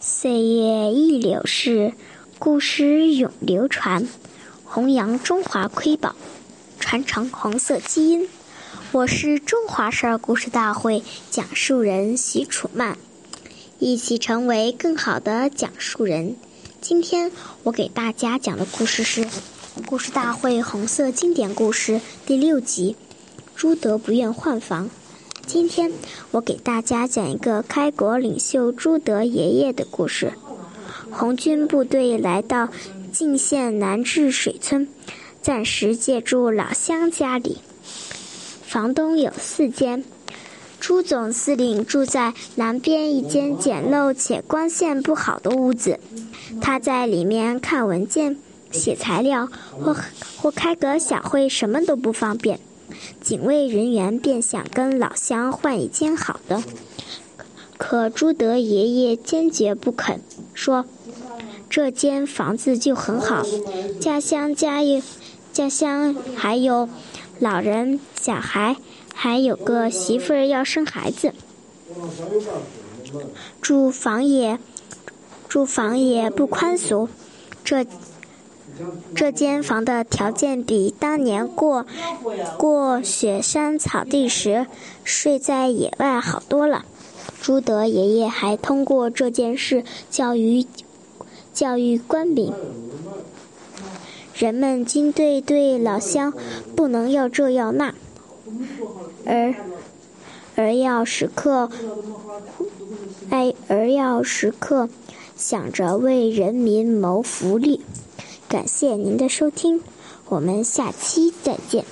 岁月易流逝，故事永流传，弘扬中华瑰宝，传承红色基因。我是中华少儿故事大会讲述人许楚曼，一起成为更好的讲述人。今天我给大家讲的故事是《故事大会红色经典故事》第六集《朱德不愿换房》。今天我给大家讲一个开国领袖朱德爷爷的故事。红军部队来到晋县南治水村，暂时借住老乡家里。房东有四间，朱总司令住在南边一间简陋且光线不好的屋子，他在里面看文件、写材料或或开个小会，什么都不方便。警卫人员便想跟老乡换一间好的，可朱德爷爷坚决不肯，说：“这间房子就很好，家乡家有，家乡还有老人、小孩，还有个媳妇儿要生孩子，住房也住房也不宽俗，这。”这间房的条件比当年过过雪山草地时睡在野外好多了。朱德爷爷还通过这件事教育教育官兵：人们军队对老乡不能要这要那，而而要时刻哎而要时刻想着为人民谋福利。感谢您的收听，我们下期再见。